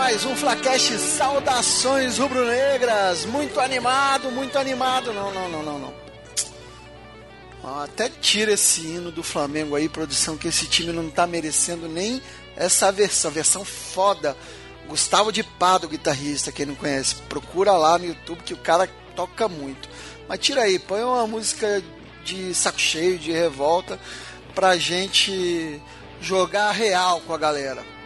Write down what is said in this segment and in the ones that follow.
mais um Flacast Saudações Rubro-Negras. Muito animado, muito animado. Não, não, não, não, não. Até tira esse hino do Flamengo aí, produção, que esse time não tá merecendo nem essa versão, versão foda. Gustavo de Pado, guitarrista, quem não conhece, procura lá no YouTube que o cara toca muito. Mas tira aí, põe uma música de saco cheio, de revolta, pra gente jogar real com a galera.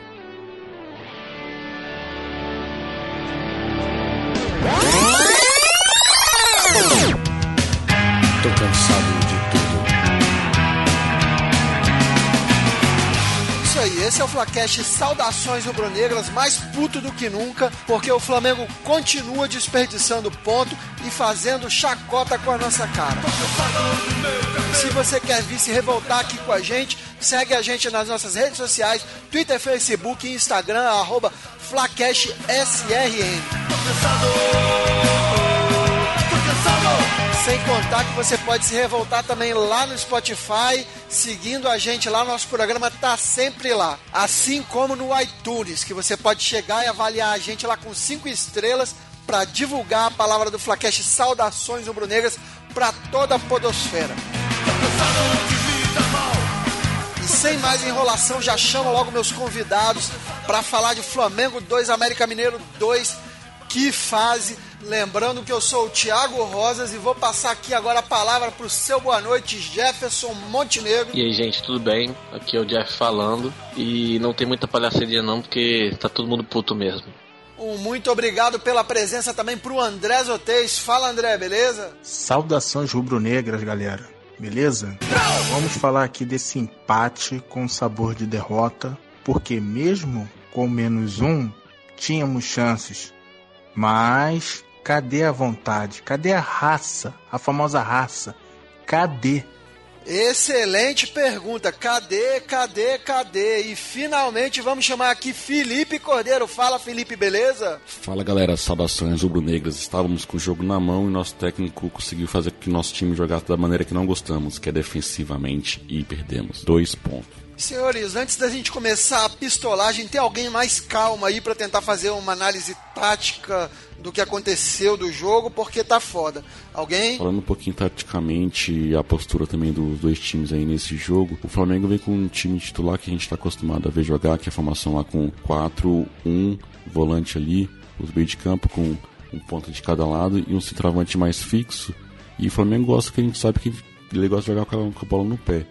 Tô cansado de tudo. Isso aí, esse é o Flacast Saudações Rubro-Negras, mais puto do que nunca, porque o Flamengo continua desperdiçando ponto e fazendo chacota com a nossa cara. Se você quer vir se revoltar aqui com a gente, segue a gente nas nossas redes sociais, Twitter, Facebook e Instagram, arroba FlacastSRN. Sem contar que você pode se revoltar também lá no Spotify, seguindo a gente lá, nosso programa tá sempre lá. Assim como no iTunes, que você pode chegar e avaliar a gente lá com cinco estrelas para divulgar a palavra do Flacast Saudações Rubro-Negras para toda a podosfera. E sem mais enrolação, já chamo logo meus convidados para falar de Flamengo 2, América Mineiro 2. Que fase! Lembrando que eu sou o Thiago Rosas e vou passar aqui agora a palavra para o seu boa noite, Jefferson Montenegro. E aí, gente, tudo bem? Aqui é o Jeff falando. E não tem muita palhaçaria não, porque tá todo mundo puto mesmo. Um muito obrigado pela presença também pro André Zotez. Fala, André, beleza? Saudações rubro-negras, galera. Beleza? Vamos falar aqui desse empate com sabor de derrota, porque mesmo com menos um, tínhamos chances. Mas cadê a vontade? Cadê a raça? A famosa raça? Cadê? Excelente pergunta. Cadê, cadê, cadê? E finalmente vamos chamar aqui Felipe Cordeiro. Fala, Felipe, beleza? Fala galera, saudações rubro-negras. Estávamos com o jogo na mão e nosso técnico conseguiu fazer com que nosso time jogasse da maneira que não gostamos, que é defensivamente, e perdemos. Dois pontos. Senhores, antes da gente começar a pistolagem, tem alguém mais calmo aí para tentar fazer uma análise tática do que aconteceu do jogo, porque tá foda. Alguém? Falando um pouquinho taticamente a postura também dos dois times aí nesse jogo, o Flamengo vem com um time titular que a gente está acostumado a ver jogar, que é a formação lá com 4-1, volante ali, os meio de campo com um ponto de cada lado e um centroavante mais fixo. E o Flamengo gosta que a gente sabe que ele gosta de jogar com a bola no pé.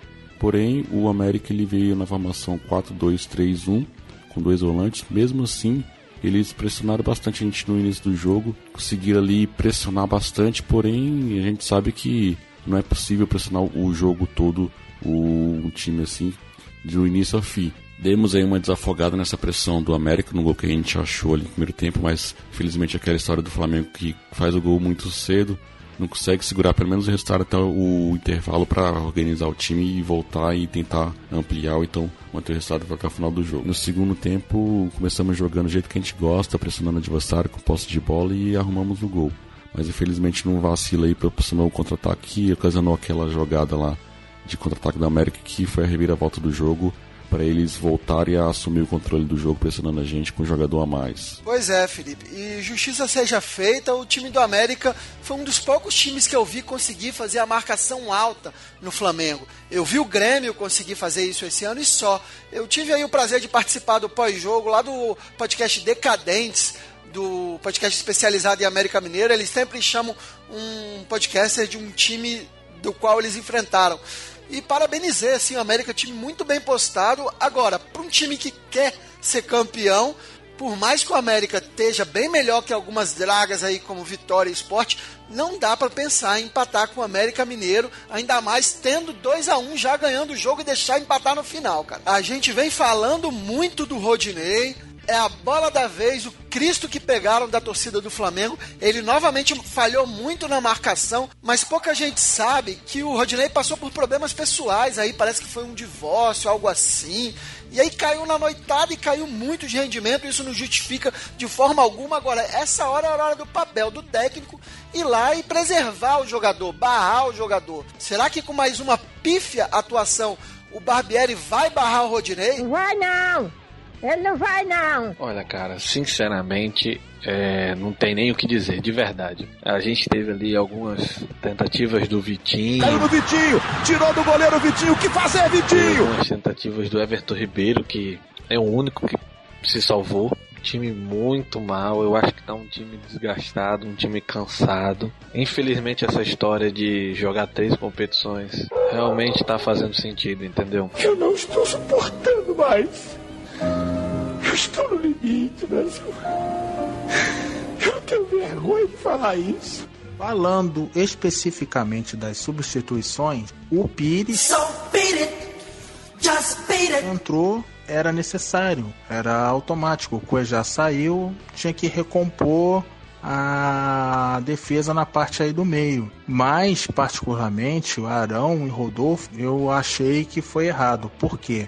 Porém, o América ele veio na formação 4-2-3-1 com dois volantes. Mesmo assim, eles pressionaram bastante a gente no início do jogo, conseguiram ali pressionar bastante. Porém, a gente sabe que não é possível pressionar o jogo todo o um time assim do início ao fim. Demos aí uma desafogada nessa pressão do América no gol que a gente achou ali no primeiro tempo, mas felizmente aquela história do Flamengo que faz o gol muito cedo não consegue segurar pelo menos o resultado até o intervalo para organizar o time e voltar e tentar ampliar ou então manter o resultado até o final do jogo. No segundo tempo, começamos jogando do jeito que a gente gosta, pressionando o adversário com posse de bola e arrumamos o gol. Mas infelizmente não vacila aí proporcionou o contra-ataque e ocasionou aquela jogada lá de contra-ataque da América que foi a reviravolta do jogo para eles voltarem a assumir o controle do jogo, pressionando a gente com um jogador a mais. Pois é, Felipe. E justiça seja feita, o time do América foi um dos poucos times que eu vi conseguir fazer a marcação alta no Flamengo. Eu vi o Grêmio conseguir fazer isso esse ano e só. Eu tive aí o prazer de participar do pós-jogo lá do podcast Decadentes, do podcast especializado em América Mineira. Eles sempre chamam um podcaster de um time do qual eles enfrentaram. E parabenizei, assim, o América, time muito bem postado. Agora, para um time que quer ser campeão, por mais que o América esteja bem melhor que algumas dragas aí como Vitória e Esporte, não dá para pensar em empatar com o América Mineiro, ainda mais tendo 2 a 1 um, já ganhando o jogo e deixar empatar no final, cara. A gente vem falando muito do Rodinei, é a bola da vez, o Cristo que pegaram da torcida do Flamengo. Ele novamente falhou muito na marcação, mas pouca gente sabe que o Rodinei passou por problemas pessoais aí, parece que foi um divórcio, algo assim. E aí caiu na noitada e caiu muito de rendimento, isso não justifica de forma alguma. Agora, essa hora é a hora do papel do técnico ir lá e preservar o jogador, barrar o jogador. Será que com mais uma pífia atuação o Barbieri vai barrar o Rodinei? Vai não! Ele não vai, não. Olha, cara, sinceramente, é, não tem nem o que dizer, de verdade. A gente teve ali algumas tentativas do Vitinho. Caiu no Vitinho, tirou do goleiro Vitinho, o que fazer, Vitinho? Algumas tentativas do Everton Ribeiro, que é o único que se salvou. Time muito mal, eu acho que tá um time desgastado, um time cansado. Infelizmente, essa história de jogar três competições realmente tá fazendo sentido, entendeu? Eu não estou suportando mais. Eu estou no limite, Brasil. Eu tenho vergonha de falar isso. Falando especificamente das substituições, o Pires So beat it. Just beat it. entrou, era necessário, era automático. O Cuejá saiu, tinha que recompor a defesa na parte aí do meio. Mas, particularmente, o Arão e Rodolfo, eu achei que foi errado. Por quê?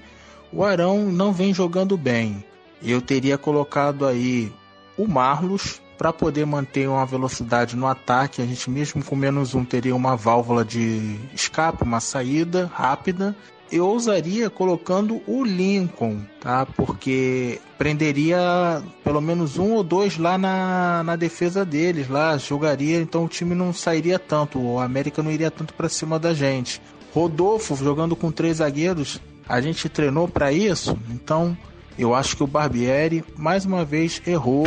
O Arão não vem jogando bem. Eu teria colocado aí o Marlos para poder manter uma velocidade no ataque. A gente mesmo com menos um teria uma válvula de escape, uma saída rápida. Eu ousaria colocando o Lincoln, tá? Porque prenderia pelo menos um ou dois lá na, na defesa deles, lá jogaria, então o time não sairia tanto, o América não iria tanto para cima da gente. Rodolfo jogando com três zagueiros, a gente treinou para isso, então eu acho que o Barbieri mais uma vez errou,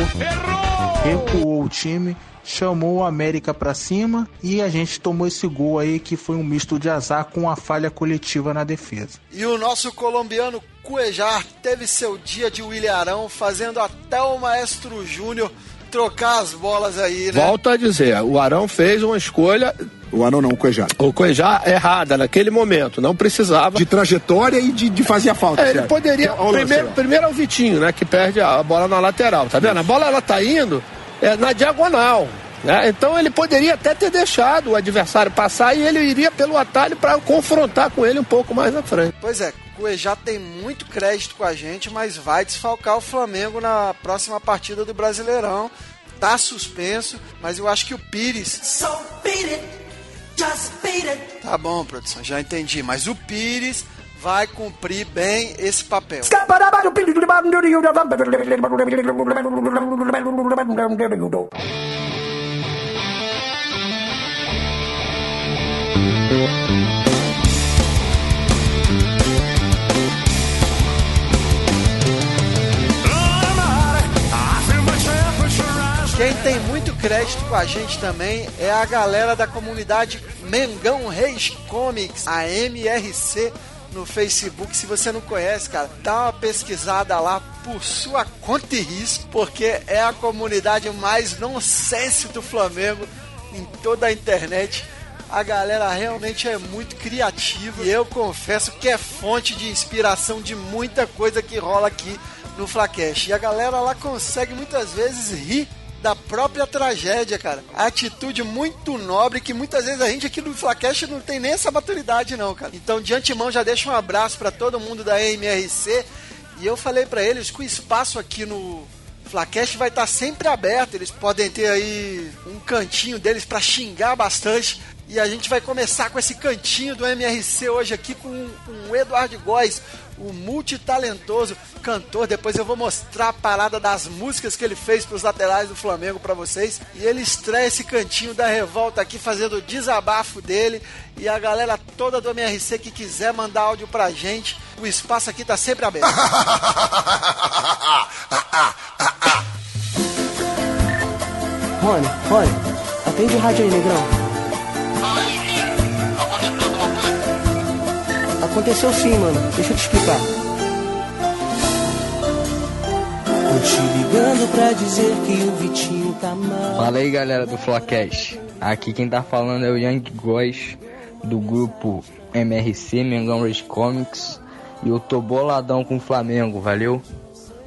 recuou o time, chamou o América para cima e a gente tomou esse gol aí que foi um misto de azar com uma falha coletiva na defesa. E o nosso colombiano Cuejar teve seu dia de William Arão, fazendo até o Maestro Júnior trocar as bolas aí, né? Volto a dizer, o Arão fez uma escolha, O Arão não, o Cuejá. o Cuejá, errada naquele momento, não precisava. De trajetória e de, de fazer a falta. É, ele poderia. Olha Primeiro, primeiro é o Vitinho, né? Que perde a bola na lateral, tá vendo? A bola ela tá indo é, na diagonal. Né? Então ele poderia até ter deixado o adversário passar e ele iria pelo atalho para confrontar com ele um pouco mais à frente. Pois é, Cuejá tem muito crédito com a gente, mas vai desfalcar o Flamengo na próxima partida do Brasileirão. Tá suspenso, mas eu acho que o Pires. So Tá bom, produção, já entendi, mas o Pires vai cumprir bem esse papel. Crédito com a gente também é a galera da comunidade Mengão Reis Comics, a MRC no Facebook. Se você não conhece, cara, dá uma pesquisada lá por sua conta e risco, porque é a comunidade mais nonsense do Flamengo em toda a internet. A galera realmente é muito criativa e eu confesso que é fonte de inspiração de muita coisa que rola aqui no Flacash. E a galera lá consegue muitas vezes rir da própria tragédia, cara. Atitude muito nobre que muitas vezes a gente aqui no Flacash não tem nem essa maturidade não, cara. Então, de antemão, já deixo um abraço para todo mundo da MRC e eu falei para eles que o espaço aqui no Flacast vai estar sempre aberto. Eles podem ter aí um cantinho deles para xingar bastante. E a gente vai começar com esse cantinho do MRC hoje aqui com o Eduardo Góes, o multitalentoso cantor. Depois eu vou mostrar a parada das músicas que ele fez para os laterais do Flamengo para vocês. E ele estreia esse cantinho da revolta aqui fazendo o desabafo dele. E a galera toda do MRC que quiser mandar áudio pra gente, o espaço aqui tá sempre aberto. Rony, Rony, atende o rádio aí, negrão. Aconteceu sim, mano. Deixa eu te explicar. Tô te ligando pra dizer que o Vitinho tá mal. Fala aí galera do Flocast. Aqui quem tá falando é o Young Góes do grupo MRC, Mengão Race Comics. E eu tô boladão com o Flamengo, valeu?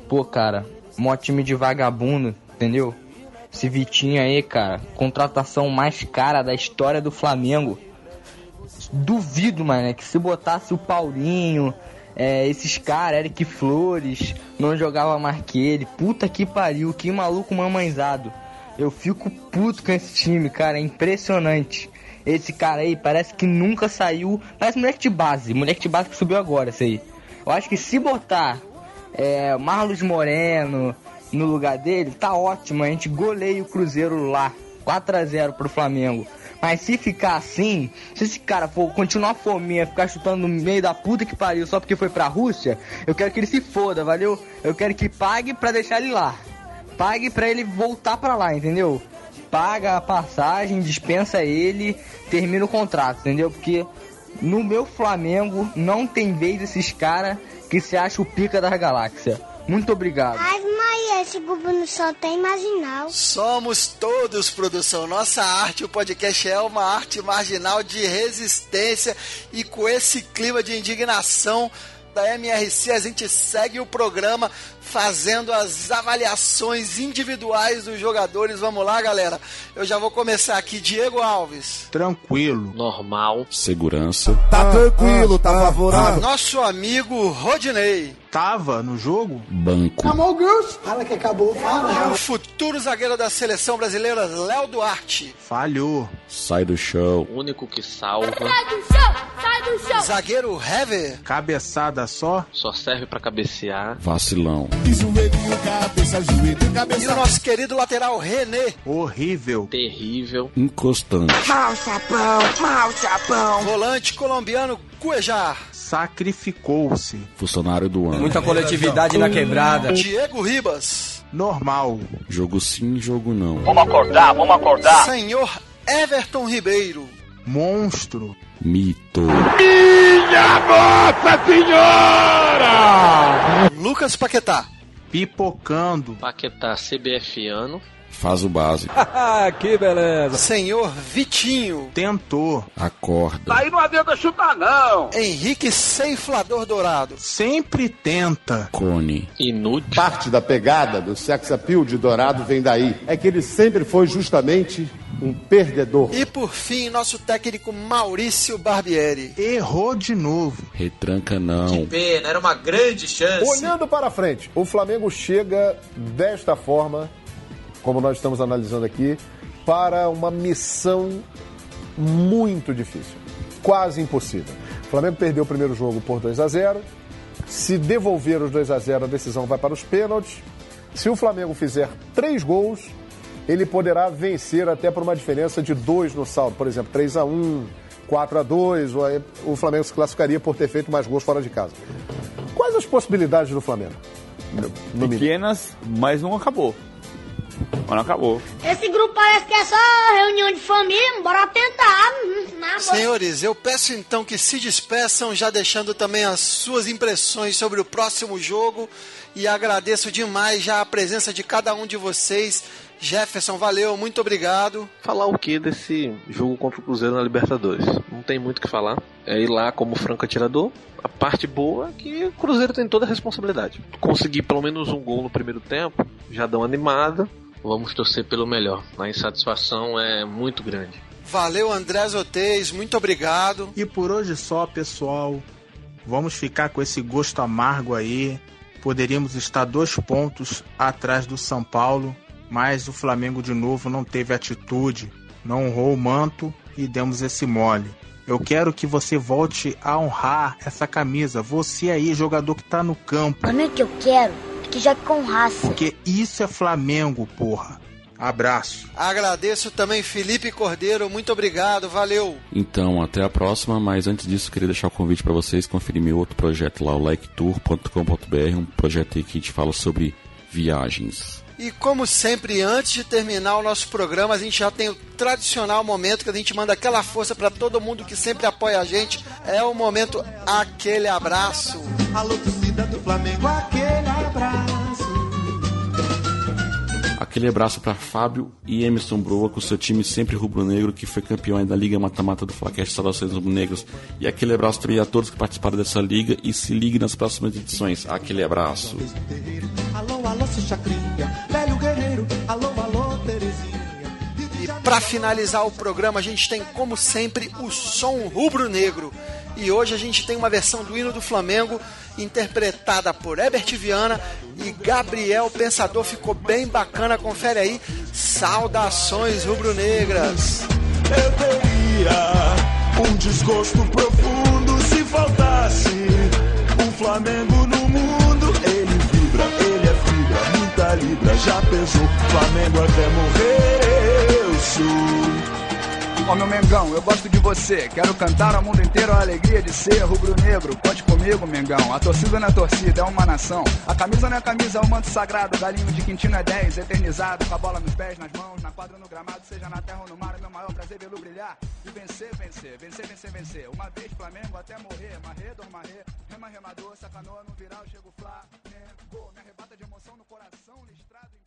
Pô, cara, mó time de vagabundo, entendeu? Esse Vitinho aí, cara, contratação mais cara da história do Flamengo. Duvido, mano, que se botasse o Paulinho, é, esses caras, Eric Flores, não jogava mais que ele. Puta que pariu, que maluco mamãezado. Eu fico puto com esse time, cara, é impressionante. Esse cara aí parece que nunca saiu. Parece moleque de base, moleque de base que subiu agora, esse aí. Eu acho que se botar é, Marlos Moreno no lugar dele, tá ótimo. A gente goleia o Cruzeiro lá. 4 a 0 pro Flamengo. Mas se ficar assim, se esse cara for continuar fominha, ficar chutando no meio da puta que pariu só porque foi pra Rússia, eu quero que ele se foda, valeu? Eu quero que pague pra deixar ele lá. Pague pra ele voltar pra lá, entendeu? Paga a passagem, dispensa ele, termina o contrato, entendeu? Porque no meu Flamengo não tem vez esses caras que se acham o pica da galáxia. Muito obrigado. Ai, Maria, esse governo só tem marginal. Somos todos produção. Nossa arte, o podcast é uma arte marginal de resistência e com esse clima de indignação da MRC, a gente segue o programa fazendo as avaliações individuais dos jogadores. Vamos lá, galera. Eu já vou começar aqui. Diego Alves. Tranquilo. Normal. Segurança. Tá tranquilo, tá favorável. Nosso amigo Rodinei. Tava no jogo? Banco. O Gus. Fala que acabou, fala. O futuro zagueiro da seleção brasileira, Léo Duarte. Falhou. Sai do chão. O único que salva. Sai do chão, sai do chão. Zagueiro Hever. Cabeçada só? Só serve pra cabecear. Vacilão. Joelho, cabeça, joelho, E o nosso querido lateral René. Horrível. Terrível. Encostante. Mau chapão, mau chapão. Volante colombiano Cuejar. Sacrificou-se. Funcionário do ano. Muita coletividade na quebrada. Diego Ribas. Normal. Jogo sim, jogo não. acordar, vamos acordar. Senhor Everton Ribeiro. Monstro. Mito. Lucas Paquetá. Pipocando. Paquetá CBFiano. Faz o básico. que beleza. Senhor Vitinho. Tentou. Acorda. Aí não adianta chutar, não. Henrique Ceiflador Dourado. Sempre tenta. Cone. Inútil. Parte da pegada do sex appeal de Dourado vem daí. É que ele sempre foi justamente um perdedor. E por fim, nosso técnico Maurício Barbieri. Errou de novo. Retranca não. Pena, era uma grande chance. Olhando para frente, o Flamengo chega desta forma, como nós estamos analisando aqui, para uma missão muito difícil, quase impossível. O Flamengo perdeu o primeiro jogo por 2 a 0. Se devolver os 2 a 0, a decisão vai para os pênaltis. Se o Flamengo fizer três gols, ele poderá vencer até por uma diferença de dois no saldo, por exemplo, 3 a 1, 4 a 2, ou aí o Flamengo se classificaria por ter feito mais gols fora de casa. Quais as possibilidades do Flamengo? Pequenas, mas não acabou. Mas não acabou. Esse grupo parece que é só reunião de família, bora tentar. Hum, boa. Senhores, eu peço então que se despeçam, já deixando também as suas impressões sobre o próximo jogo. E agradeço demais já a presença de cada um de vocês. Jefferson, valeu, muito obrigado. Falar o que desse jogo contra o Cruzeiro na Libertadores? Não tem muito o que falar. É ir lá como franco atirador. A parte boa é que o Cruzeiro tem toda a responsabilidade. Conseguir pelo menos um gol no primeiro tempo, já dá uma animada. Vamos torcer pelo melhor. A insatisfação é muito grande. Valeu, André Zotez, muito obrigado. E por hoje só, pessoal. Vamos ficar com esse gosto amargo aí. Poderíamos estar dois pontos atrás do São Paulo, mas o Flamengo de novo não teve atitude, não honrou o manto e demos esse mole. Eu quero que você volte a honrar essa camisa. Você aí, jogador que tá no campo. Não é que eu quero, que jogue com raça. Porque isso é Flamengo, porra. Abraço. Agradeço também Felipe Cordeiro, muito obrigado, valeu. Então, até a próxima, mas antes disso, eu queria deixar o convite para vocês conferir meu outro projeto lá, o liketour.com.br, um projeto aí que a gente fala sobre viagens. E como sempre, antes de terminar o nosso programa, a gente já tem o tradicional momento que a gente manda aquela força para todo mundo que sempre apoia a gente. É o momento aquele abraço. Alô, torcida do Flamengo, aquele abraço. Aquele abraço para Fábio e Emerson Broa, com seu time sempre rubro-negro, que foi campeão da Liga Mata-Mata do Flacast Saudações Rubro-Negros. E aquele abraço também a todos que participaram dessa liga e se ligue nas próximas edições. Aquele abraço. Alô, alô, seu Chacrinha, velho guerreiro. Alô, alô, Terezinha. E para finalizar o programa, a gente tem, como sempre, o som rubro-negro. E hoje a gente tem uma versão do hino do Flamengo interpretada por Herbert Viana e Gabriel Pensador. Ficou bem bacana, confere aí. Saudações rubro-negras. Eu teria um desgosto profundo se faltasse um Flamengo no mundo. Ele a libra já pesou. Flamengo até morrer, eu sou. Ó meu Mengão, eu gosto de você. Quero cantar ao mundo inteiro a alegria de ser rubro-negro. Conte comigo, Mengão. A torcida é torcida, é uma nação. A camisa não é camisa, é o manto sagrado. Galinho de Quintino é 10, eternizado. Com a bola nos pés, nas mãos, na quadra, no gramado. Seja na terra ou no mar, é meu maior prazer vê-lo brilhar. E vencer, vencer, vencer, vencer, vencer. Uma vez Flamengo até morrer. Marrê, dor, marrê. Rema, remador, sacanoa no viral, chego Flamengo. Me arrebata de emoção no coração, listrado em